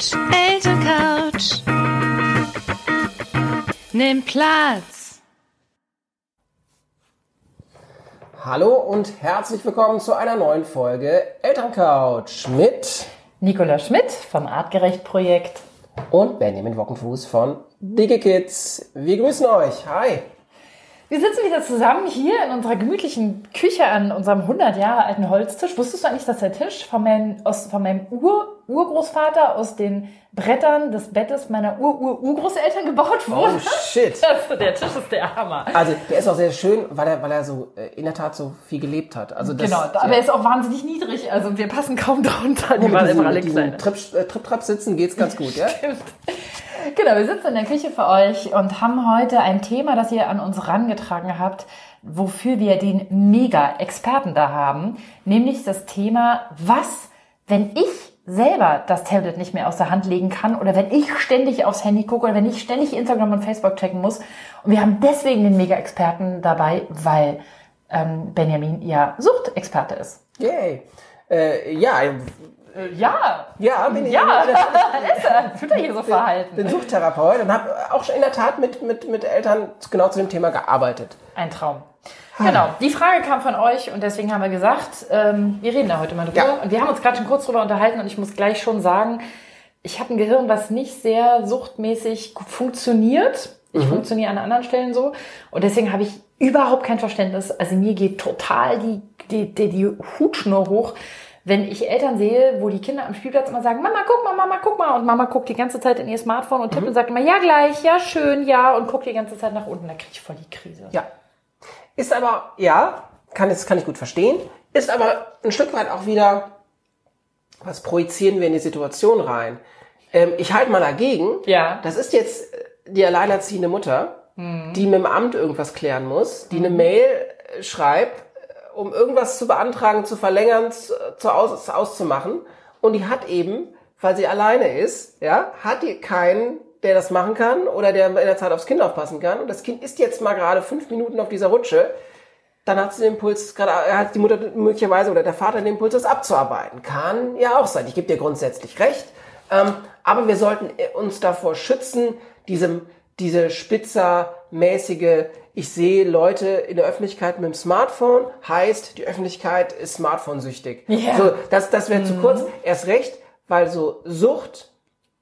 Elterncouch, Elterncouch. Nimm Platz. Hallo und herzlich willkommen zu einer neuen Folge Elterncouch mit Nicola Schmidt vom Artgerecht Projekt. und Benjamin Wockenfuß von Dicke Kids. Wir grüßen euch. Hi. Wir sitzen wieder zusammen hier in unserer gemütlichen Küche an unserem 100 Jahre alten Holztisch. Wusstest du eigentlich, dass der Tisch von meinem, aus, von meinem Ur, Urgroßvater aus den Brettern des Bettes meiner Ur-Ur-Urgroßeltern gebaut wurde? Oh shit. Also der Tisch ist der Hammer. Also der ist auch sehr schön, weil er, weil er so äh, in der Tat so viel gelebt hat. Also das, genau, aber er ist auch wahnsinnig niedrig. Also wir passen kaum drunter. Die mit waren immer alle kleiner. Trip, äh, Trip-Trap sitzen geht's ganz gut, ja? Genau, wir sitzen in der Küche für euch und haben heute ein Thema, das ihr an uns rangetragen habt, wofür wir den Mega-Experten da haben, nämlich das Thema, was, wenn ich selber das Tablet nicht mehr aus der Hand legen kann oder wenn ich ständig aufs Handy gucke oder wenn ich ständig Instagram und Facebook checken muss. Und wir haben deswegen den Mega-Experten dabei, weil ähm, Benjamin ja Suchtexperte ist. Yay. Äh, ja, Ja, ja, bin ich. ja, ist er. Wird er hier so verhalten? bin Suchttherapeut und habe auch schon in der Tat mit, mit, mit Eltern genau zu dem Thema gearbeitet. Ein Traum. Genau, die Frage kam von euch und deswegen haben wir gesagt, ähm, wir reden da heute mal drüber. Ja. Und wir haben uns gerade schon kurz drüber unterhalten und ich muss gleich schon sagen, ich habe ein Gehirn, was nicht sehr suchtmäßig funktioniert. Ich funktioniere an anderen Stellen so. Und deswegen habe ich überhaupt kein Verständnis. Also mir geht total die, die, die, die Hutschnur hoch, wenn ich Eltern sehe, wo die Kinder am Spielplatz immer sagen, Mama, guck mal, Mama, guck mal. Und Mama guckt die ganze Zeit in ihr Smartphone und tippt und sagt immer, ja gleich, ja schön, ja. Und guckt die ganze Zeit nach unten. Da kriege ich voll die Krise. Ja. Ist aber, ja, kann, das kann ich gut verstehen, ist aber ein Stück weit auch wieder, was projizieren wir in die Situation rein? Ähm, ich halte mal dagegen. Ja. Das ist jetzt äh, die alleinerziehende Mutter, die mit dem Amt irgendwas klären muss, die eine Mail äh, schreibt, um irgendwas zu beantragen, zu verlängern, zu, aus, auszumachen. Und die hat eben, weil sie alleine ist, ja, hat die keinen, der das machen kann oder der in der Zeit aufs Kind aufpassen kann. Und das Kind ist jetzt mal gerade fünf Minuten auf dieser Rutsche. Dann hat sie den Impuls, gerade hat die Mutter möglicherweise oder der Vater den Impuls, das abzuarbeiten. Kann ja auch sein. Ich gebe dir grundsätzlich recht. Ähm, aber wir sollten äh, uns davor schützen, diesem, diese spitzermäßige, ich sehe Leute in der Öffentlichkeit mit dem Smartphone, heißt, die Öffentlichkeit ist smartphone-süchtig. Ja. So, das, das wäre zu kurz. Erst recht, weil so Sucht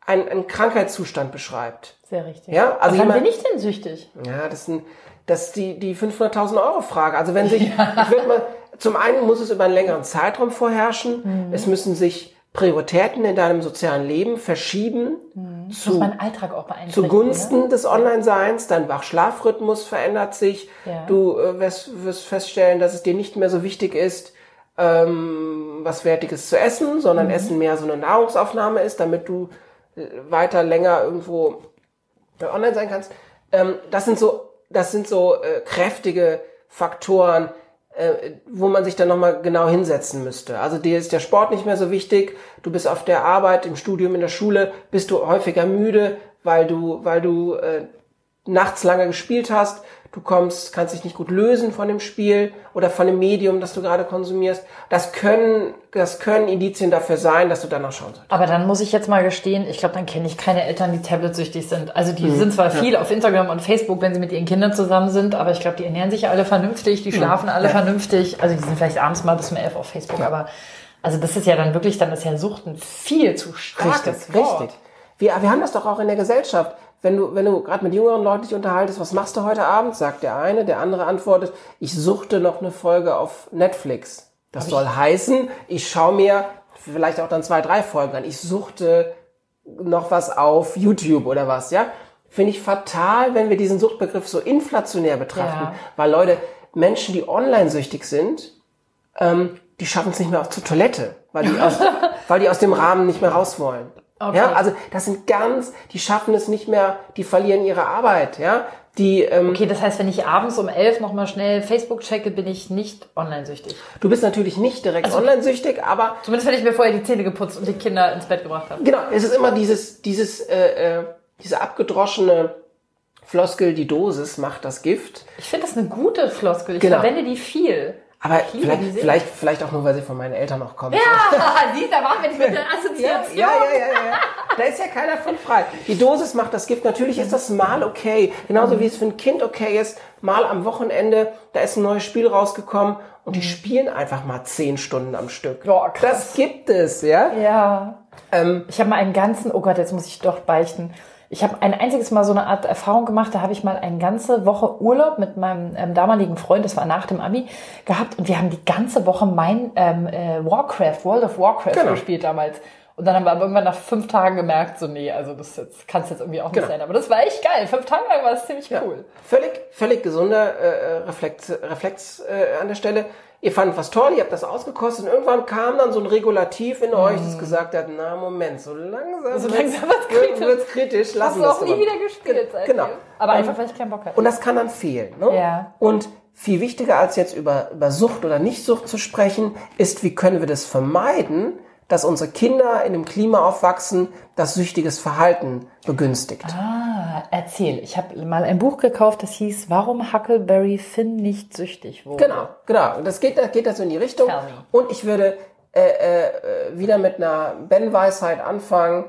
einen, einen Krankheitszustand beschreibt. Sehr richtig. Ja, also Wann jemand- bin ich denn süchtig? Ja, das ist, ein, das ist die, die 500.000 Euro Frage. Also wenn sich, ich würde mal, zum einen muss es über einen längeren Zeitraum vorherrschen. Es müssen sich Prioritäten in deinem sozialen Leben verschieben Muss zu, mein Alltag auch beeinflussen. zugunsten des Online-Seins. Dein Wach-Schlafrhythmus verändert sich. Ja. Du äh, wirst, wirst feststellen, dass es dir nicht mehr so wichtig ist, ähm, was Wertiges zu essen, sondern Mhm. Essen mehr so eine Nahrungsaufnahme ist, damit du äh, weiter länger irgendwo äh, online sein kannst. Ähm, das sind so, das sind so äh, kräftige Faktoren, wo man sich dann nochmal genau hinsetzen müsste. Also dir ist der Sport nicht mehr so wichtig, du bist auf der Arbeit, im Studium, in der Schule, bist du häufiger müde, weil du, weil du äh, nachts lange gespielt hast, du kommst, kannst dich nicht gut lösen von dem Spiel oder von dem Medium, das du gerade konsumierst. Das können, das können Indizien dafür sein, dass du danach schauen solltest. Aber dann muss ich jetzt mal gestehen, ich glaube, dann kenne ich keine Eltern, die tablet-süchtig sind. Also die sind zwar viel auf Instagram und Facebook, wenn sie mit ihren Kindern zusammen sind, aber ich glaube, die ernähren sich alle vernünftig, die schlafen alle vernünftig. Also die sind vielleicht abends mal bis um elf auf Facebook, aber also das ist ja dann wirklich, dann ist ja Sucht ein viel zu starkes Wort. richtig. Wir, wir haben das doch auch in der Gesellschaft. Wenn du, wenn du gerade mit jüngeren Leuten dich unterhaltest, was machst du heute Abend? Sagt der eine, der andere antwortet, ich suchte noch eine Folge auf Netflix. Das soll heißen, ich schaue mir vielleicht auch dann zwei, drei Folgen an. Ich suchte noch was auf YouTube oder was, ja? Finde ich fatal, wenn wir diesen Suchtbegriff so inflationär betrachten, Ja. weil Leute, Menschen, die online süchtig sind, ähm, die schaffen es nicht mehr auf zur Toilette, weil die aus, weil die aus dem Rahmen nicht mehr raus wollen. Okay. Ja, also das sind ganz, die schaffen es nicht mehr, die verlieren ihre Arbeit, ja. Die, ähm, Okay, das heißt, wenn ich abends um elf nochmal schnell Facebook checke, bin ich nicht online-süchtig. du bist natürlich nicht direkt Also online süchtig, aber Zumindest wenn ich mir vorher die Zähne geputzt und die Kinder ins Bett gebracht habe. genau, es ist immer dieses, dieses, äh, äh, diese abgedroschene Floskel, die Dosis macht das Gift. Ich finde das eine gute Floskel. Ich Genau. verwende die viel. Aber vielleicht, vielleicht, vielleicht auch nur, weil sie von meinen Eltern noch kommt. Ja, siehst, da waren wir mit Ja, Assoziation. ja, ja, ja, ja. Da ist ja keiner von frei. Die Dosis macht das Gift. Natürlich ist das mal okay. Genauso wie es für ein Kind okay ist, mal am Wochenende, da ist ein neues Spiel rausgekommen und die spielen einfach mal zehn Stunden am Stück. Ja, krass. Das gibt es, ja? Ja. Ähm, Ich habe mal einen ganzen, oh Gott, jetzt muss ich doch beichten. Ich habe ein einziges Mal so eine Art Erfahrung gemacht, da habe ich mal eine ganze Woche Urlaub mit meinem ähm, damaligen Freund, das war nach dem Abi, gehabt und wir haben die ganze Woche mein ähm, äh, Warcraft, World of Warcraft Genau. gespielt damals. Und dann haben wir aber irgendwann nach fünf Tagen gemerkt, so nee, also das jetzt kann es jetzt irgendwie auch nicht Genau. sein. Aber das war echt geil. Fünf Tage lang war das ziemlich cool. Völlig, völlig gesunder äh, Reflex, Reflex äh, an der Stelle. Ihr fandet was toll, ihr habt das ausgekostet und irgendwann kam dann so ein Regulativ in euch, das gesagt hat, na Moment, so langsam, Mhm. So langsam wird's wird- kritisch. wird's kritisch, Hast lassen du wir auch nie wieder gespielt seitdem. Genau. Aber einfach, weil ich keinen Bock hatte. Und das kann dann fehlen. Ne? Ja. Und viel wichtiger als jetzt über, über Sucht oder Nichtsucht zu sprechen, ist, wie können wir das vermeiden, dass unsere Kinder in einem Klima aufwachsen, das süchtiges Verhalten begünstigt. Ah, erzähl. Ich habe mal ein Buch gekauft, das hieß Warum Huckleberry Finn nicht süchtig wurde. Genau, genau. Und das geht, das geht das in die Richtung. Und ich würde äh, äh, wieder mit einer Ben-Weisheit anfangen.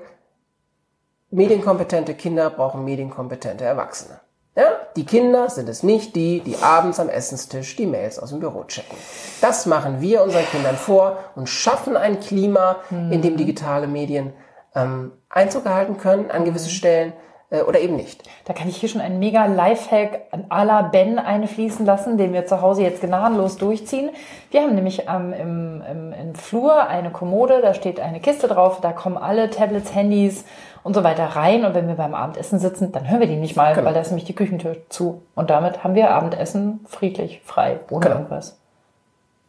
Medienkompetente Kinder brauchen medienkompetente Erwachsene. Ja? Die Kinder sind es nicht die, die abends am Essenstisch die Mails aus dem Büro checken. Das machen wir unseren Kindern vor und schaffen ein Klima, in dem digitale Medien ähm, Einzug erhalten können an gewisse Stellen äh, oder eben nicht. Da kann ich hier schon einen mega Lifehack à la Ben einfließen lassen, den wir zu Hause jetzt gnadenlos durchziehen. Wir haben nämlich ähm, im, im, im Flur eine Kommode, da steht eine Kiste drauf, da kommen alle Tablets, Handys und so weiter rein. Und wenn wir beim Abendessen sitzen, dann hören wir die nicht mal, weil da ist nämlich die Küchentür zu. Und damit haben wir Abendessen friedlich, frei, ohne Genau. irgendwas.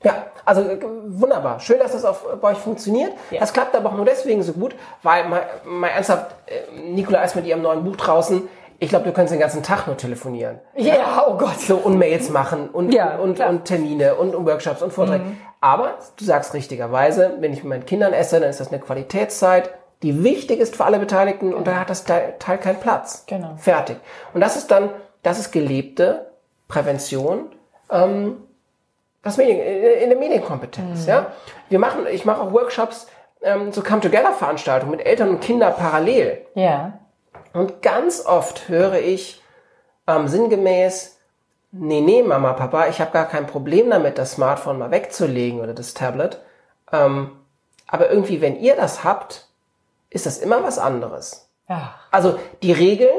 Ja, also äh, wunderbar. Schön, dass das auf, bei euch funktioniert. Ja. Das klappt aber auch nur deswegen so gut, weil mal, mal ernsthaft, äh, Nicola ist mit ihrem neuen Buch draußen. Ich glaube, du könntest den ganzen Tag nur telefonieren. Ja, oh Gott. So und Mails machen und, Ja, und, klar. und Termine und, und Workshops und Vorträge. Aber du sagst richtigerweise, wenn ich mit meinen Kindern esse, dann ist das eine Qualitätszeit, die wichtig ist für alle Beteiligten und da hat das Teil, Teil keinen Platz. Genau. Fertig. Und das ist dann, das ist gelebte Prävention ähm, das Medien, in der Medienkompetenz. Ja? Wir machen, ich mache auch Workshops, ähm, so Come-Together-Veranstaltungen mit Eltern und Kindern parallel. Ja. Und ganz oft höre ich ähm, sinngemäß, nee, nee, Mama, Papa, ich habe gar kein Problem damit, das Smartphone mal wegzulegen oder das Tablet. Ähm, aber irgendwie, wenn ihr das habt, ist das immer was anderes. Ja. Also die Regeln,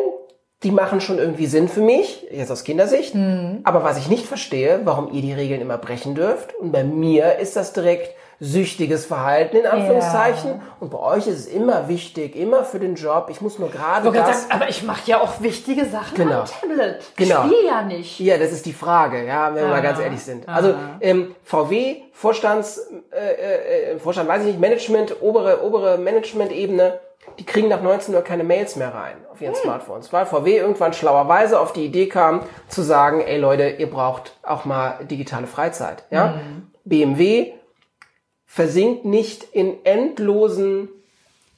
die machen schon irgendwie Sinn für mich, jetzt aus Kindersicht. Aber was ich nicht verstehe, warum ihr die Regeln immer brechen dürft. Und bei mir ist das direkt süchtiges Verhalten in Anführungszeichen. Und bei euch ist es immer wichtig, immer für den Job. Ich muss nur gerade wollte das. sagen, aber ich mache ja auch wichtige Sachen Genau. am Tablet. Genau. Ich spiele ja nicht. Ja, das ist die Frage, ja, wenn wir mal ganz ehrlich sind. Also ähm, VW, Vorstands, äh, äh, Vorstand, weiß ich nicht, Management, obere, obere Management-Ebene, die kriegen nach 19 Uhr keine Mails mehr rein auf ihren Smartphones, weil VW irgendwann schlauerweise auf die Idee kam, zu sagen, ey Leute, ihr braucht auch mal digitale Freizeit. Ja? BMW versinkt nicht in endlosen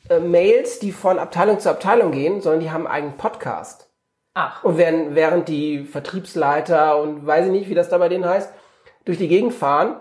äh, Mails, die von Abteilung zu Abteilung gehen, sondern die haben einen eigenen Podcast. Ach. Und während, während die Vertriebsleiter und weiß ich nicht, wie das da bei denen heißt, durch die Gegend fahren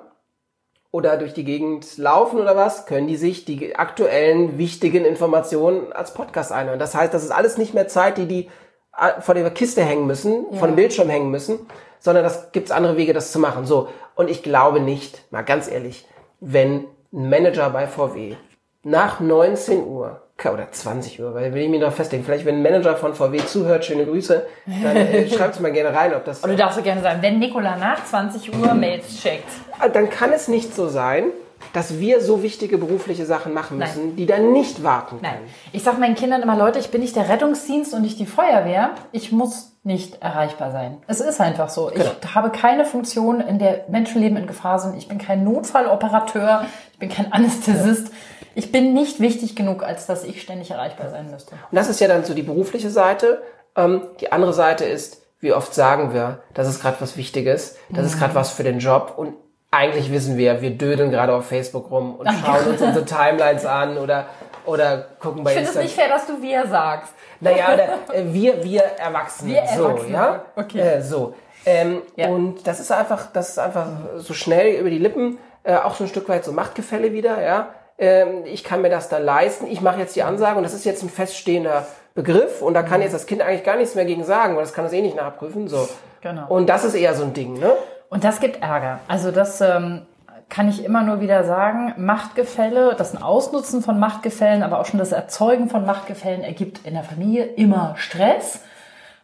oder durch die Gegend laufen oder was, können die sich die aktuellen wichtigen Informationen als Podcast einhören. Das heißt, das ist alles nicht mehr Zeit, die die äh, vor der Kiste hängen müssen, vor dem Bildschirm hängen müssen, sondern das gibt's andere Wege, das zu machen. So. Und ich glaube nicht, mal ganz ehrlich, wenn ein Manager bei VW nach 19 Uhr oder 20 Uhr, weil will ich mir noch festlegen, vielleicht wenn ein Manager von VW zuhört, schöne Grüße, dann äh, schreibt's mal gerne rein, ob das du darfst so gerne sagen, wenn Nikola nach 20 Uhr Mails checkt. dann kann es nicht so sein, dass wir so wichtige berufliche Sachen machen müssen, die dann nicht warten Nein. können. Ich sag meinen Kindern immer, Leute, ich bin nicht der Rettungsdienst und nicht die Feuerwehr. Ich muss nicht erreichbar sein. Es ist einfach so. Genau. Ich habe keine Funktion, in der Menschenleben in Gefahr sind. Ich bin kein Notfalloperateur. Ich bin kein Anästhesist. Ich bin nicht wichtig genug, als dass ich ständig erreichbar sein müsste. Und das ist ja dann so die berufliche Seite. Ähm, die andere Seite ist, wie oft sagen wir, das ist gerade was Wichtiges, das ist gerade was für den Job und eigentlich wissen wir, wir dödeln gerade auf Facebook rum und schauen uns unsere Timelines an oder oder gucken bei Ich finde es nicht fair, dass du wir sagst. Naja, oder, äh, wir, wir Erwachsene. Wir so, Erwachsene, ja? okay. Äh, so. Ähm, Ja. Und das ist einfach, das ist einfach so schnell über die Lippen, äh, auch so ein Stück weit so Machtgefälle wieder, ja. Ähm, ich kann mir das da leisten, ich mache jetzt die Ansage und das ist jetzt ein feststehender Begriff und da kann Mhm. jetzt das Kind eigentlich gar nichts mehr gegen sagen, weil das kann das eh nicht nachprüfen. So. Genau. Und das ist eher so ein Ding, ne? Und das gibt Ärger. Also das ähm, kann ich immer nur wieder sagen. Machtgefälle, das Ausnutzen von Machtgefällen, aber auch schon das Erzeugen von Machtgefällen ergibt in der Familie immer Stress.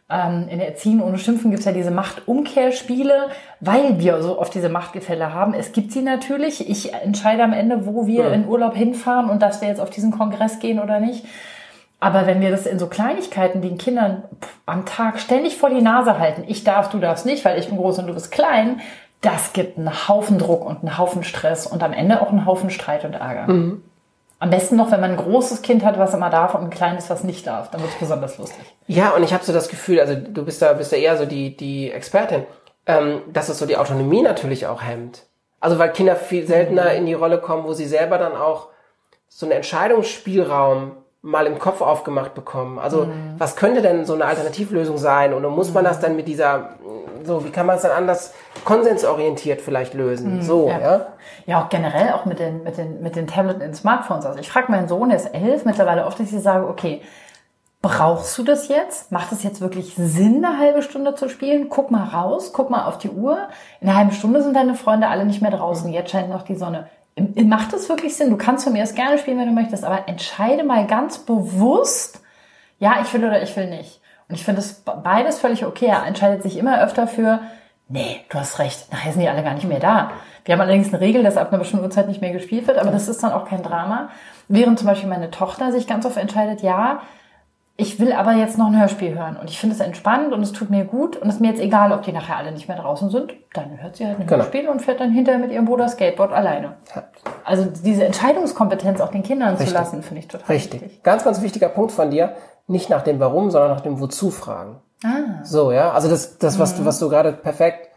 Ähm, in der Erziehung ohne Schimpfen gibt es ja diese Machtumkehrspiele, weil wir so oft diese Machtgefälle haben. Es gibt sie natürlich. Ich entscheide am Ende, wo wir in Urlaub hinfahren und dass wir jetzt auf diesen Kongress gehen oder nicht. Aber wenn wir das in so Kleinigkeiten den Kindern am Tag ständig vor die Nase halten, ich darf, du darfst nicht, weil ich bin groß und du bist klein, das gibt einen Haufen Druck und einen Haufen Stress und am Ende auch einen Haufen Streit und Ärger. Am besten noch, wenn man ein großes Kind hat, was immer darf und ein kleines, was nicht darf. Dann wird es besonders lustig. Ja, und ich habe so das Gefühl, also du bist da, bist da eher so die, die Expertin, ähm, dass es so die Autonomie natürlich auch hemmt. Also weil Kinder viel seltener in die Rolle kommen, wo sie selber dann auch so einen Entscheidungsspielraum mal im Kopf aufgemacht bekommen. Also was könnte denn so eine Alternativlösung sein? Oder muss man das dann mit dieser, so wie kann man es dann anders konsensorientiert vielleicht lösen? So, ja. Ja. Ja, auch generell auch mit den, mit den, mit den Tablets und den Smartphones. Also ich frage meinen Sohn, der ist elf, mittlerweile oft, dass ich sage, okay, brauchst du das jetzt? Macht es jetzt wirklich Sinn, eine halbe Stunde zu spielen? Guck mal raus, guck mal auf die Uhr. In einer halben Stunde sind deine Freunde alle nicht mehr draußen. Jetzt scheint noch die Sonne. Macht es wirklich Sinn? Du kannst von mir aus gerne spielen, wenn du möchtest, aber entscheide mal ganz bewusst, ja, ich will oder ich will nicht. Und ich finde es beides völlig okay. Er entscheidet sich immer öfter für, nee, du hast recht, nachher sind die alle gar nicht mehr da. Wir haben allerdings eine Regel, dass ab einer bestimmten Uhrzeit nicht mehr gespielt wird, aber das ist dann auch kein Drama. Während zum Beispiel meine Tochter sich ganz oft entscheidet, ja, ich will aber jetzt noch ein Hörspiel hören und ich finde es entspannt und es tut mir gut und es ist mir jetzt egal, ob die nachher alle nicht mehr draußen sind. Dann hört sie halt ein Genau. Hörspiel und fährt dann hinterher mit ihrem Bruder Skateboard alleine. Also diese Entscheidungskompetenz auch den Kindern zu lassen, finde ich total Richtig. wichtig. Ganz, ganz wichtiger Punkt von dir. Nicht nach dem Warum, sondern nach dem Wozu fragen. Ah. So, ja. Also das, das was Mhm. du, was du gerade perfekt,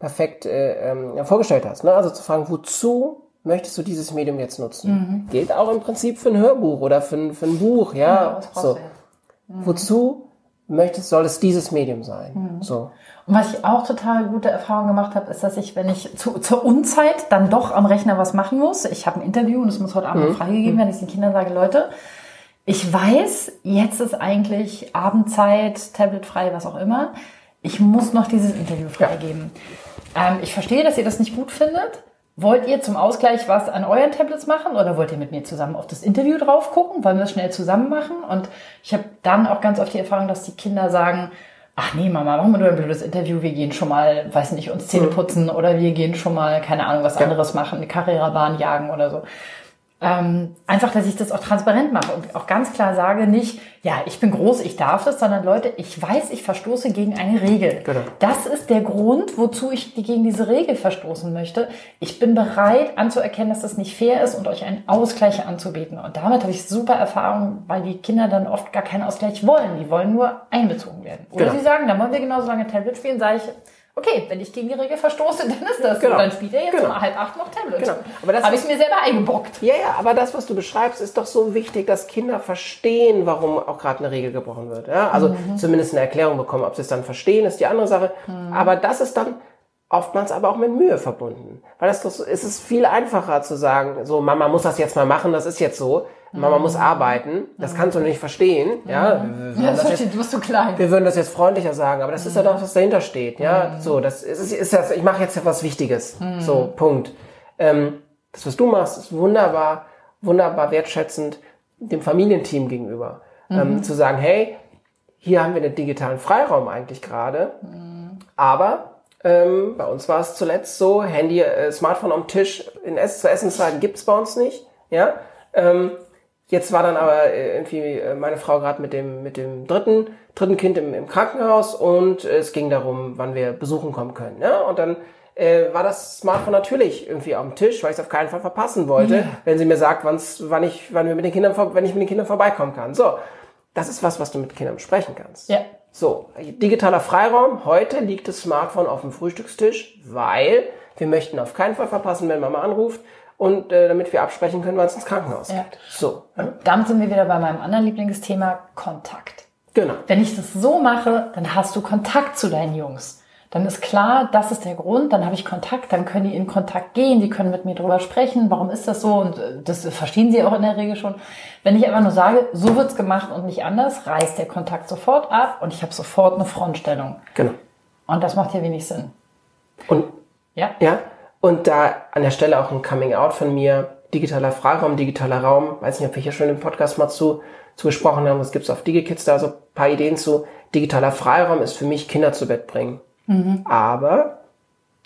perfekt äh, ähm, vorgestellt hast. Ne? Also zu fragen, wozu möchtest du dieses Medium jetzt nutzen? Gilt auch im Prinzip für ein Hörbuch oder für ein, für ein Buch, ja. Mhm. Ja, so. Jetzt? Wozu möchtest, soll es dieses Medium sein? Mhm. So. Und was ich auch total gute Erfahrung gemacht habe, ist, dass ich, wenn ich zu, zur Unzeit dann doch am Rechner was machen muss, ich habe ein Interview und es muss heute Abend noch freigegeben werden, ich den Kindern sage, Leute, ich weiß, jetzt ist eigentlich Abendzeit, tabletfrei, was auch immer. Ich muss noch dieses Interview freigeben. Ähm, ich verstehe, dass ihr das nicht gut findet. Wollt ihr zum Ausgleich was an euren Tablets machen oder wollt ihr mit mir zusammen auf das Interview drauf gucken? Wollen wir das schnell zusammen machen? Und ich habe dann auch ganz oft die Erfahrung, dass die Kinder sagen, ach nee, Mama, machen wir nur ein blödes Interview, wir gehen schon mal, weiß nicht, uns Zähne putzen oder wir gehen schon mal, keine Ahnung, was anderes machen, eine Carrera-Bahn jagen oder so. Ähm, einfach, dass ich das auch transparent mache und auch ganz klar sage, nicht, ja, ich bin groß, ich darf das, sondern Leute, ich weiß, ich verstoße gegen eine Regel. Genau. Das ist der Grund, wozu ich gegen diese Regel verstoßen möchte. Ich bin bereit anzuerkennen, dass das nicht fair ist und euch einen Ausgleich anzubieten. Und damit habe ich super Erfahrung, weil die Kinder dann oft gar keinen Ausgleich wollen. Die wollen nur einbezogen werden. Oder Genau. sie sagen, dann wollen wir genauso lange Tablet spielen, sage ich, okay, wenn ich gegen die Regel verstoße, dann ist das Genau. so. Dann spielt er jetzt Genau. um halb acht noch Tablet. Genau. Aber das habe ich mir selber eingebockt. Ja, ja, aber das, was du beschreibst, ist doch so wichtig, dass Kinder verstehen, warum auch gerade eine Regel gebrochen wird. Ja? Also Mhm. zumindest eine Erklärung bekommen. Ob sie es dann verstehen, ist die andere Sache. Mhm. Aber das ist dann oftmals aber auch mit Mühe verbunden. Weil das doch so, es ist viel einfacher zu sagen, so Mama muss das jetzt mal machen, das ist jetzt so. Mama muss arbeiten, das kannst du nicht verstehen. Ja, wir, Mhm. Ja, würden das das jetzt, versteht, du bist so klein. wir würden das jetzt freundlicher sagen, aber das ist ja doch, was dahinter steht. Ja, so, das ist, ist, das, ich mache jetzt etwas Wichtiges. So, Punkt. Ähm, das, was du machst, ist wunderbar, wunderbar wertschätzend dem Familienteam gegenüber. Ähm, zu sagen, hey, hier haben wir einen digitalen Freiraum eigentlich gerade, aber ähm, bei uns war es zuletzt so, Handy, äh, Smartphone am Tisch in Ess zu Essenszeiten gibt's bei uns nicht. Ja, ähm, Jetzt war dann aber äh, irgendwie äh, meine Frau gerade mit dem mit dem dritten dritten Kind im, im Krankenhaus und äh, es ging darum, wann wir besuchen kommen können. Ne? Und dann äh, war das Smartphone natürlich irgendwie auf dem Tisch, weil ich es auf keinen Fall verpassen wollte, wenn sie mir sagt, wann's, wann ich wann wir mit den Kindern wenn ich mit den Kindern vorbeikommen kann. So, das ist was, was du mit Kindern besprechen kannst. Ja. So, digitaler Freiraum. Heute liegt das Smartphone auf dem Frühstückstisch, weil wir möchten auf keinen Fall verpassen, wenn Mama anruft und äh, damit wir absprechen können, wann es ins Krankenhaus Ja. geht. So, ja, Damit sind wir wieder bei meinem anderen Lieblingsthema, Kontakt. genau. Wenn ich das so mache, dann hast du Kontakt zu deinen Jungs. dann ist klar, das ist der Grund, dann habe ich Kontakt, dann können die in Kontakt gehen, die können mit mir drüber sprechen, warum ist das so und äh, das verstehen sie auch in der Regel schon. Wenn ich einfach nur sage, so wird's gemacht und nicht anders, reißt der Kontakt sofort ab und ich habe sofort eine Frontstellung. Genau. Und das macht ja wenig Sinn. Und Ja? Ja, und da an der Stelle auch ein Coming Out von mir, digitaler Freiraum, digitaler Raum, weiß nicht, ob wir hier schon im Podcast mal zu, zu gesprochen haben, es gibt auf DigiKids da so ein paar Ideen zu. Digitaler Freiraum ist für mich Kinder zu Bett bringen. Aber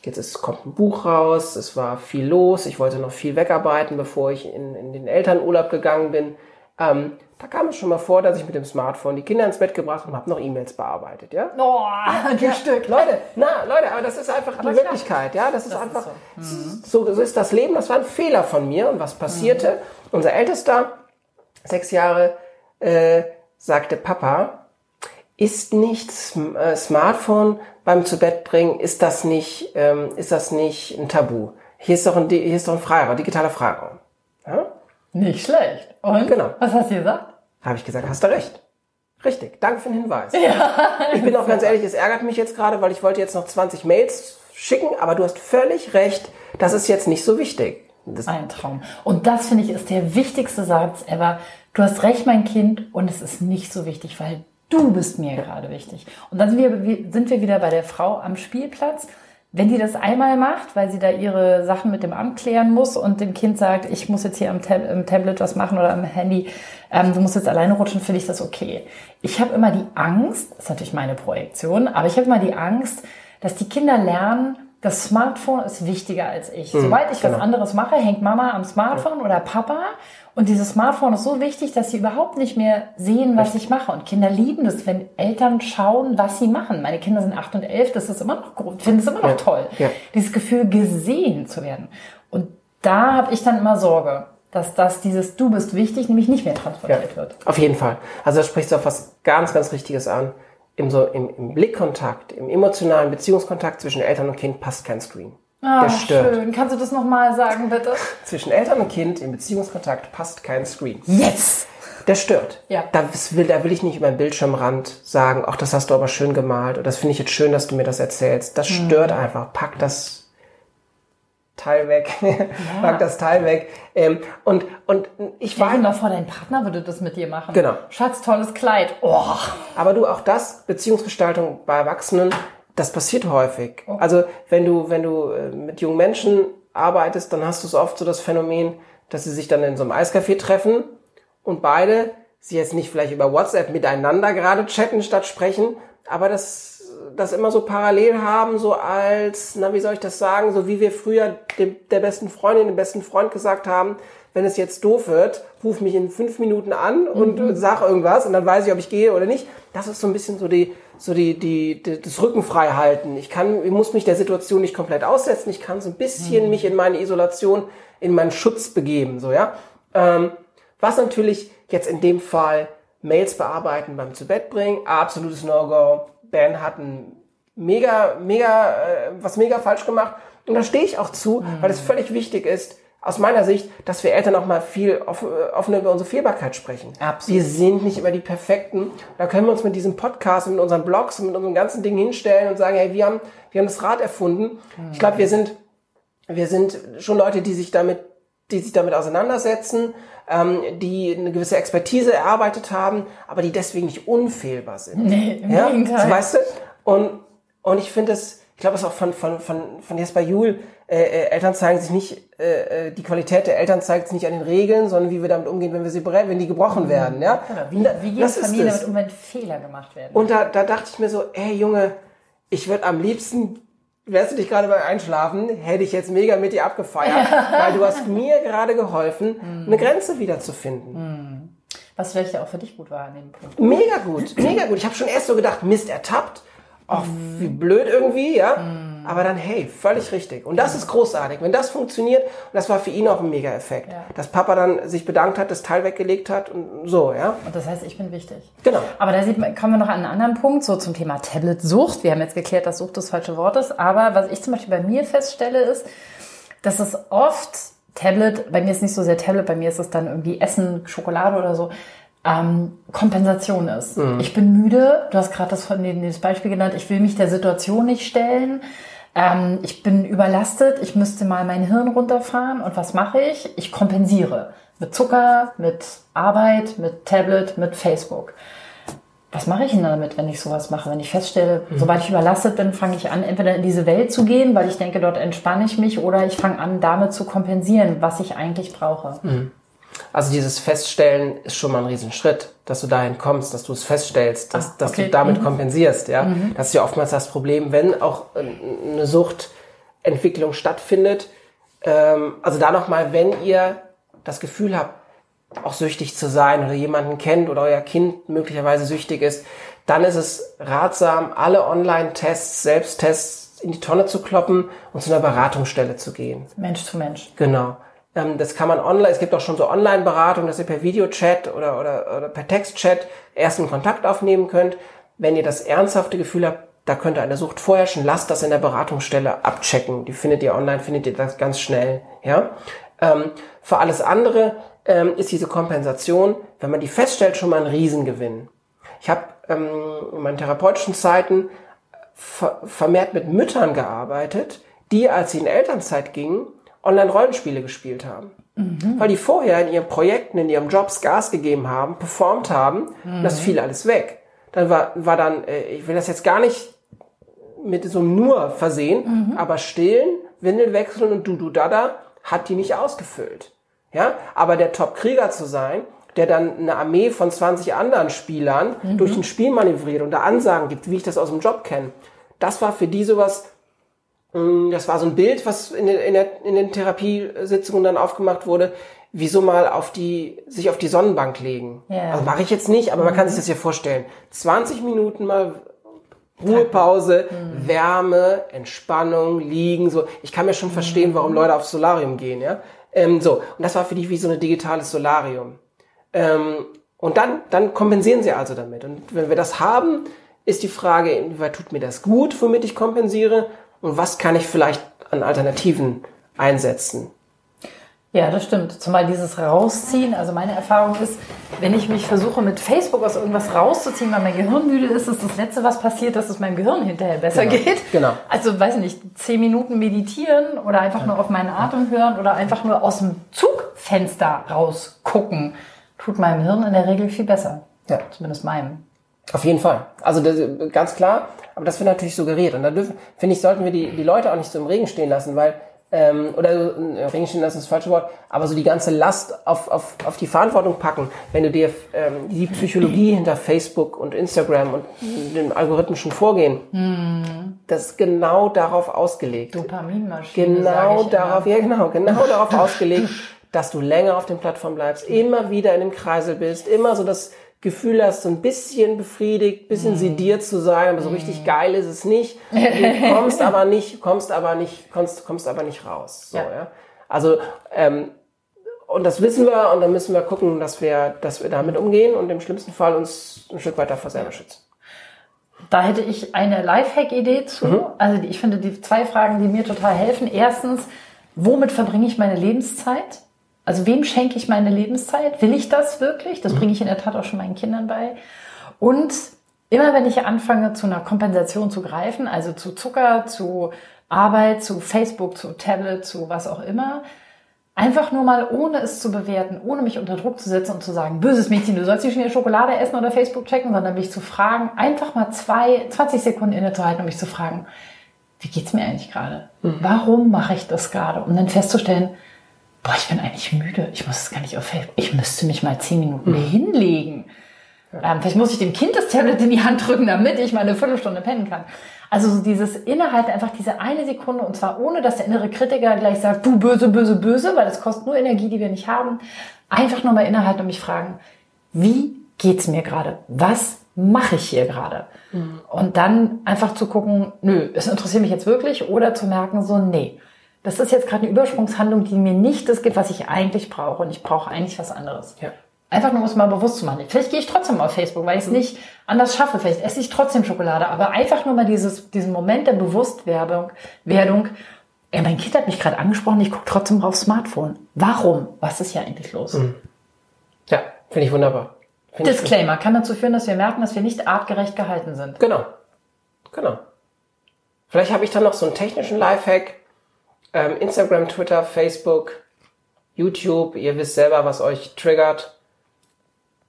jetzt ist, kommt ein Buch raus, es war viel los, ich wollte noch viel wegarbeiten, bevor ich in, in den Elternurlaub gegangen bin. Ähm, da kam es schon mal vor, dass ich mit dem Smartphone die Kinder ins Bett gebracht und habe noch E-Mails bearbeitet, ja? Oh, ein Stück. Leute, na, Leute, aber das ist einfach die klar. Wirklichkeit, ja. Das ist Das ist einfach, so. so. ist das Leben. Das war ein Fehler von mir. Und was passierte? Unser Ältester, sechs Jahre, äh, sagte Papa, ist nicht äh, Smartphone beim zu Bett bringen, ist das nicht, ähm, ist das nicht ein Tabu? Hier ist doch ein, hier ist doch ein Freiraum, digitaler Freiraum. Ja? Nicht schlecht. Und? Genau. Was hast du gesagt? Habe ich gesagt, hast du recht. Richtig, danke für den Hinweis. ich bin auch ganz ehrlich, es ärgert mich jetzt gerade, weil ich wollte jetzt noch 20 Mails schicken, aber du hast völlig recht, das ist jetzt nicht so wichtig. Das, Ein Traum. Und das finde ich ist der wichtigste Satz ever. Du hast recht, mein Kind, und es ist nicht so wichtig, weil du bist mir gerade wichtig. Und dann sind wir, sind wir wieder bei der Frau am Spielplatz. Wenn die das einmal macht, weil sie da ihre Sachen mit dem Amt klären muss und dem Kind sagt, ich muss jetzt hier am, Tab am Tablet was machen oder am Handy, ähm, du musst jetzt alleine rutschen, finde ich das okay. Ich habe immer die Angst, das ist natürlich meine Projektion, aber ich habe immer die Angst, dass die Kinder lernen, das Smartphone ist wichtiger als ich. Sobald ich was genau. anderes mache, hängt Mama am Smartphone oder Papa. Und dieses Smartphone ist so wichtig, dass sie überhaupt nicht mehr sehen, was ich mache. Und Kinder lieben das, wenn Eltern schauen, was sie machen. Meine Kinder sind acht und elf, das ist immer noch gut, finden es immer noch Ja, toll. ja. Dieses Gefühl, gesehen zu werden. Und da habe ich dann immer Sorge, dass das dieses Du bist wichtig nämlich nicht mehr transportiert wird. Auf jeden Fall. Also da sprichst du auf was ganz, ganz Richtiges an. Im, so, im, im Blickkontakt, im emotionalen Beziehungskontakt zwischen Eltern und Kind passt kein Screen. Ah, Der stört. schön. Kannst du das nochmal sagen, bitte? Zwischen Eltern und Kind im Beziehungskontakt passt kein Screen. Yes! Der stört. Ja. Da will, da will ich nicht über den Bildschirmrand sagen, ach, das hast du aber schön gemalt oder das finde ich jetzt schön, dass du mir das erzählst. Das stört einfach. Pack das Teil weg. Pack das Teil weg. Ähm, und, und ich war Stell dir mal vor, dein Partner würde das mit dir machen. Genau. Schatz, tolles Kleid. Oh. Aber du, auch das, Beziehungsgestaltung bei Erwachsenen, das passiert häufig. Also wenn du, wenn du äh, mit jungen Menschen arbeitest, dann hast du so oft so das Phänomen, dass sie sich dann in so einem Eiscafé treffen und beide sie jetzt nicht vielleicht über WhatsApp miteinander gerade chatten statt sprechen, aber das, das immer so parallel haben, so als, na wie soll ich das sagen, so wie wir früher dem, der besten Freundin, dem besten Freund gesagt haben, wenn es jetzt doof wird, ruf mich in fünf Minuten an und äh, sag irgendwas und dann weiß ich, ob ich gehe oder nicht. Das ist so ein bisschen so die, so die, die, die das Rücken frei halten. Ich kann, ich muss mich der Situation nicht komplett aussetzen. Ich kann so ein bisschen mich in meine Isolation, in meinen Schutz begeben, so, ja. Ähm, was natürlich jetzt in dem Fall Mails bearbeiten beim zu Bett bringen, absolutes No-Go. Ben hat ein mega, mega, äh, was mega falsch gemacht. Und da stehe ich auch zu, weil es völlig wichtig ist, aus meiner Sicht, dass wir Eltern auch mal viel offen, äh, offener über unsere Fehlbarkeit sprechen. Absolut. Wir sind nicht immer die Perfekten. Da können wir uns mit diesem Podcast und mit unseren Blogs und mit unserem ganzen Ding hinstellen und sagen, hey, wir haben, wir haben das Rad erfunden. Ich glaube, wir sind, wir sind schon Leute, die sich damit, die sich damit auseinandersetzen, ähm, die eine gewisse Expertise erarbeitet haben, aber die deswegen nicht unfehlbar sind. Nee, im Ja, Gegenteil. so, weißt du? Und, und ich finde es, ich glaube es auch von, von, von, von Jesper Juhl, äh, äh, Eltern zeigen sich nicht, äh, äh, die Qualität der Eltern zeigt sich nicht an den Regeln, sondern wie wir damit umgehen, wenn wir sie wenn die gebrochen werden, ja? Genau. Wie, Da- wie ist Familien es. damit um, wenn Fehler gemacht werden? Und da, da dachte ich mir so, ey Junge, ich würde am liebsten, wärst du dich gerade beim Einschlafen, hätte ich jetzt mega mit dir abgefeiert, weil du hast mir gerade geholfen, eine Grenze wiederzufinden. Was vielleicht ja auch für dich gut war an dem Punkt. Mega gut, mega gut. Ich habe schon erst so gedacht, Mist, ertappt. Ach, wie blöd irgendwie, ja. Aber dann, hey, völlig richtig. Und das ist großartig. Wenn das funktioniert, und das war für ihn auch ein Mega-Effekt, Ja. dass Papa dann sich bedankt hat, das Teil weggelegt hat und so, ja. Und das heißt, ich bin wichtig. Genau. Aber da sieht man, kommen wir noch an einen anderen Punkt, so zum Thema Tablet-Sucht. Wir haben jetzt geklärt, dass Sucht das falsche Wort ist. Aber was ich zum Beispiel bei mir feststelle, ist, dass es oft Tablet, bei mir ist nicht so sehr Tablet, bei mir ist es dann irgendwie Essen, Schokolade oder so, ähm, Kompensation ist. Ich bin müde, du hast gerade das, von dem- das Beispiel genannt, ich will mich der Situation nicht stellen. Ähm, ich bin überlastet, ich müsste mal mein Hirn runterfahren und was mache ich? Ich kompensiere. Mit Zucker, mit Arbeit, mit Tablet, mit Facebook. Was mache ich denn damit, wenn ich sowas mache? Wenn ich feststelle, sobald ich überlastet bin, fange ich an, entweder in diese Welt zu gehen, weil ich denke, dort entspanne ich mich, oder ich fange an, damit zu kompensieren, was ich eigentlich brauche. Also dieses Feststellen ist schon mal ein Riesenschritt, dass du dahin kommst, dass du es feststellst, dass, Ah, dass okay. du damit Mhm. kompensierst. Ja, das ist ja oftmals das Problem, wenn auch äh, eine Suchtentwicklung stattfindet. Ähm, also da nochmal, wenn ihr das Gefühl habt, auch süchtig zu sein oder jemanden kennt oder euer Kind möglicherweise süchtig ist, dann ist es ratsam, alle Online-Tests, Selbsttests in die Tonne zu kloppen und zu einer Beratungsstelle zu gehen. Mensch zu Mensch. Genau. Ähm, das kann man online, es gibt auch schon so Online-Beratung, dass ihr per Videochat oder, oder, oder per Textchat ersten Kontakt aufnehmen könnt. Wenn ihr das ernsthafte Gefühl habt, da könnte eine Sucht vorherrschen, lasst das in der Beratungsstelle abchecken. Die findet ihr online, findet ihr das ganz schnell. Ja? Ähm, für alles andere ähm, ist diese Kompensation, wenn man die feststellt, schon mal ein Riesengewinn. Ich habe in meinen therapeutischen Zeiten ver vermehrt mit Müttern gearbeitet, die, als sie in Elternzeit gingen, Online-Rollenspiele gespielt haben. Weil die vorher in ihren Projekten, in ihren Jobs Gas gegeben haben, performt haben und das fiel alles weg. Dann war, war dann, äh, ich will das jetzt gar nicht mit so einem nur versehen, aber stillen, Windel wechseln und du du dada hat die nicht ausgefüllt. Ja, aber der Top-Krieger zu sein, der dann eine Armee von 20 anderen Spielern durch ein Spiel manövriert und da Ansagen gibt, wie ich das aus dem Job kenne, das war für die sowas, das war so ein Bild, was in den, in, der, in den Therapiesitzungen dann aufgemacht wurde, wie so mal auf die, sich auf die Sonnenbank legen. Ja. Also mache ich jetzt nicht, aber man kann sich das hier vorstellen. 20 Minuten mal Ruhepause, Wärme, Entspannung, liegen, so. Ich kann mir schon verstehen, warum Leute aufs Solarium gehen, ja. Ähm, so. Und das war für die wie so ein digitales Solarium. Ähm, und dann, dann kompensieren sie also damit. Und wenn wir das haben, ist die Frage, inwieweit tut mir das gut, womit ich kompensiere? Und was kann ich vielleicht an Alternativen einsetzen? Ja, das stimmt. Zumal dieses Rausziehen, also meine Erfahrung ist, wenn ich mich versuche, mit Facebook aus irgendwas rauszuziehen, weil mein Gehirn müde ist, ist das Letzte, was passiert, dass es meinem Gehirn hinterher besser Genau. geht. Genau. Also, weiß ich nicht, zehn Minuten meditieren oder einfach nur auf meinen Atem hören oder einfach nur aus dem Zugfenster rausgucken, tut meinem Hirn in der Regel viel besser. Ja. Zumindest meinem. Auf jeden Fall. Also das, ganz klar, aber das wird natürlich suggeriert. Und da dürfen, finde ich, sollten wir die, die Leute auch nicht so im Regen stehen lassen, weil, ähm, oder so, äh, Regen stehen lassen ist das falsche Wort, aber so die ganze Last auf, auf, auf die Verantwortung packen, wenn du dir ähm, die Psychologie hinter Facebook und Instagram und dem algorithmischen Vorgehen, das ist genau darauf ausgelegt. Dopaminmaschine. Genau darauf, immer. ja genau, genau darauf ausgelegt, dass du länger auf den Plattformen bleibst, immer wieder in dem Kreisel bist, immer so das Gefühl hast, so ein bisschen befriedigt, bisschen sediert zu sein, aber so richtig geil ist es nicht. Du kommst aber nicht, kommst aber nicht, kommst, kommst aber nicht raus. So, Ja. ja. Also ähm, und das wissen wir und dann müssen wir gucken, dass wir, dass wir damit umgehen und im schlimmsten Fall uns ein Stück weiter vor selber schützen. Da hätte ich eine Lifehack-Idee zu. Mhm. Also ich finde die zwei Fragen, die mir total helfen. Erstens, womit verbringe ich meine Lebenszeit? Also wem schenke ich meine Lebenszeit? Will ich das wirklich? Mhm. Das bringe ich in der Tat auch schon meinen Kindern bei. Und immer wenn ich anfange, zu einer Kompensation zu greifen, also zu Zucker, zu Arbeit, zu Facebook, zu Tablet, zu was auch immer, Einfach nur mal, ohne es zu bewerten, ohne mich unter Druck zu setzen und zu sagen, böses Mädchen, du sollst nicht schon wieder Schokolade essen oder Facebook checken, sondern mich zu fragen, einfach mal zwei, 20 Sekunden innezuhalten und mich zu fragen, wie geht's mir eigentlich gerade? Warum mache ich das gerade? Und dann festzustellen, boah, ich bin eigentlich müde, ich muss es gar nicht auf Facebook, ich müsste mich mal zehn Minuten hinlegen. Ähm, vielleicht muss ich dem Kind das Tablet in die Hand drücken, damit ich mal eine Viertelstunde pennen kann. Also so dieses Innehalten, einfach diese eine Sekunde und zwar ohne, dass der innere Kritiker gleich sagt, du böse, böse, böse, weil das kostet nur Energie, die wir nicht haben. Einfach nur mal innehalten und mich fragen, wie geht's mir gerade? Was mache ich hier gerade? Und dann einfach zu gucken, nö, es interessiert mich jetzt wirklich oder zu merken, so, nee, das ist jetzt gerade eine Übersprungshandlung, die mir nicht das gibt, was ich eigentlich brauche und ich brauche eigentlich was anderes. Ja. Einfach nur um es mal bewusst zu machen. Vielleicht gehe ich trotzdem auf Facebook, weil ich es nicht anders schaffe. Vielleicht esse ich trotzdem Schokolade. Aber einfach nur mal dieses, diesen Moment der Bewusstwerdung, Werdung. Ja, mein Kind hat mich gerade angesprochen, ich gucke trotzdem aufs Smartphone. Warum? Was ist hier eigentlich los? Ja, finde ich wunderbar. Find ich- Disclaimer kann dazu führen, dass wir merken, dass wir nicht artgerecht gehalten sind. Genau. Genau. Vielleicht habe ich dann noch so einen technischen Lifehack. Ähm, Instagram, Twitter, Facebook, YouTube. Ihr wisst selber, was euch triggert.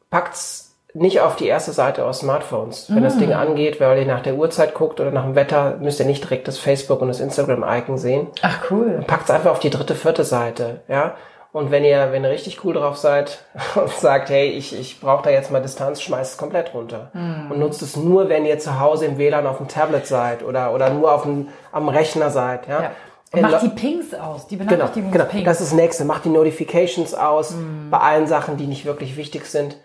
Packt's nicht auf die erste Seite aus Smartphones. Wenn das Ding angeht, weil ihr nach der Uhrzeit guckt oder nach dem Wetter, müsst ihr nicht direkt das Facebook und das Instagram-Icon sehen. Ach cool. Packt's einfach auf die dritte, vierte Seite, ja. Und wenn ihr, wenn ihr richtig cool drauf seid und sagt, hey, ich, ich brauche da jetzt mal Distanz, schmeißt es komplett runter. Und nutzt es nur, wenn ihr zu Hause im WLAN auf dem Tablet seid oder, oder nur auf dem, am Rechner seid, ja. Ja. Und Äh, macht Lo- die Pings aus, die Genau, Benachrichtigungspings. genau. Das ist das nächste. Macht die Notifications aus bei allen Sachen, die nicht wirklich wichtig sind.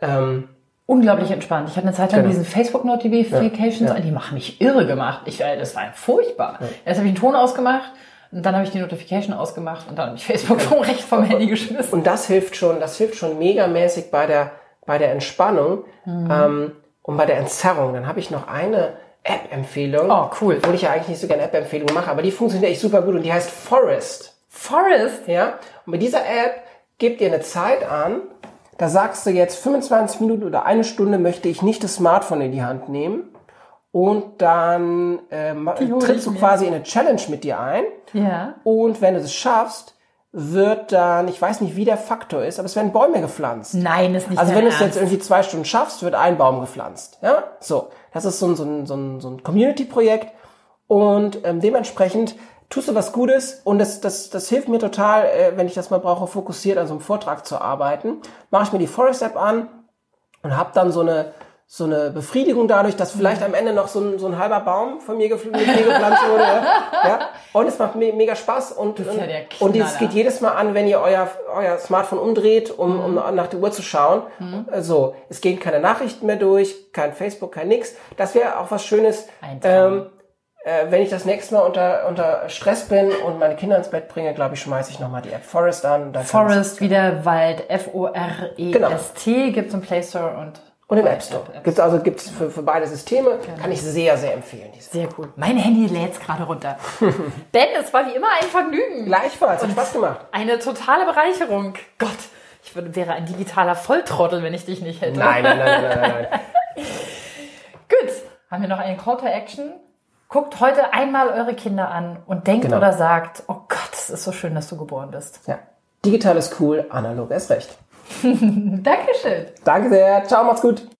Ähm, Unglaublich entspannt. Ich hatte eine Zeit lang Genau. diesen Facebook-Notifications Ja, ja. die machen mich irre gemacht. Ich, äh, das war furchtbar. Erst habe ich den Ton ausgemacht und dann habe ich die Notification ausgemacht und dann habe ich Facebook vom Recht vom Handy geschmissen. und das hilft schon, das hilft schon megamäßig bei der, bei der Entspannung ähm, und bei der Entzerrung. Dann habe ich noch eine App-Empfehlung. Oh, cool. Obwohl ich ja eigentlich nicht so gerne App-Empfehlungen mache, aber die funktioniert echt super gut und die heißt Forest. Forest. Ja? Und mit dieser App gebt ihr eine Zeit an, da sagst du jetzt 25 Minuten oder eine Stunde möchte ich nicht das Smartphone in die Hand nehmen. Und dann ähm, trittst du quasi in eine Challenge mit dir ein. Ja. Und wenn du es schaffst, wird dann, ich weiß nicht, wie der Faktor ist, aber es werden Bäume gepflanzt. Nein, ist nicht Also wenn du es jetzt irgendwie zwei Stunden schaffst, wird ein Baum gepflanzt. Ja, so. Das ist so ein, so ein, so ein, so ein Community-Projekt und ähm, dementsprechend tust du was Gutes und das, das, das hilft mir total, äh, wenn ich das mal brauche, fokussiert an so einem Vortrag zu arbeiten. Mache ich mir die Forest-App an und habe dann so eine so eine Befriedigung dadurch, dass vielleicht am Ende noch so ein, so ein halber Baum von mir, mit mir gepflanzt wurde. Ja? Und es macht me mega Spaß und, und, ja und es geht jedes Mal an, wenn ihr euer, euer Smartphone umdreht, um, um nach der Uhr zu schauen. Äh, So, es gehen keine Nachrichten mehr durch, kein Facebook, kein nix. Das wäre auch was Schönes, ähm, äh, wenn ich das nächste Mal unter, unter Stress bin und meine Kinder ins Bett bringe, glaube ich, schmeiße ich nochmal die App Forest an. Forest, wieder Wald, F-O-R-E-S-T, gibt's im Play Store und Und im App Store. Gibt's also gibt's für, für beide Systeme. Kann ich sehr, sehr empfehlen. Sehr cool. Mein Handy lädt's gerade runter. Ben, es war wie immer ein Vergnügen. Gleichfalls, hat Spaß gemacht. Eine totale Bereicherung. Gott, ich würde, wäre ein digitaler Volltrottel, wenn ich dich nicht hätte. Nein, nein, nein, nein, nein, nein. Gut. Haben wir noch einen Call to Action? Guckt heute einmal eure Kinder an und denkt Genau. oder sagt, oh Gott, es ist so schön, dass du geboren bist. Ja. Digital ist cool, analog ist recht. Dankeschön. Danke sehr. Ciao, macht's gut.